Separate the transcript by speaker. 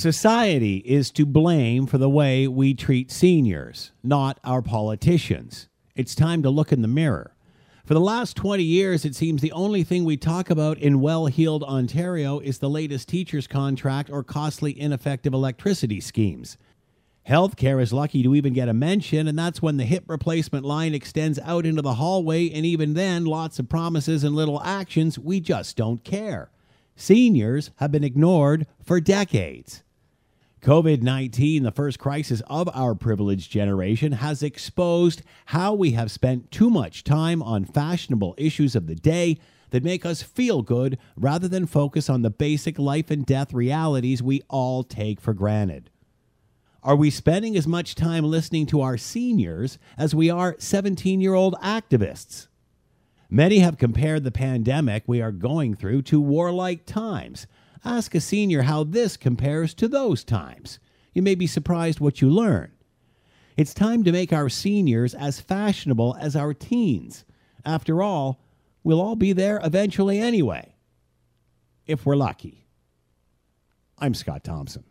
Speaker 1: Society is to blame for the way we treat seniors, not our politicians. It's time to look in the mirror. For the last 20 years, it seems the only thing we talk about in well heeled Ontario is the latest teacher's contract or costly, ineffective electricity schemes. Healthcare is lucky to even get a mention, and that's when the hip replacement line extends out into the hallway, and even then, lots of promises and little actions, we just don't care. Seniors have been ignored for decades. COVID 19, the first crisis of our privileged generation, has exposed how we have spent too much time on fashionable issues of the day that make us feel good rather than focus on the basic life and death realities we all take for granted. Are we spending as much time listening to our seniors as we are 17 year old activists? Many have compared the pandemic we are going through to warlike times. Ask a senior how this compares to those times. You may be surprised what you learn. It's time to make our seniors as fashionable as our teens. After all, we'll all be there eventually anyway. If we're lucky. I'm Scott Thompson.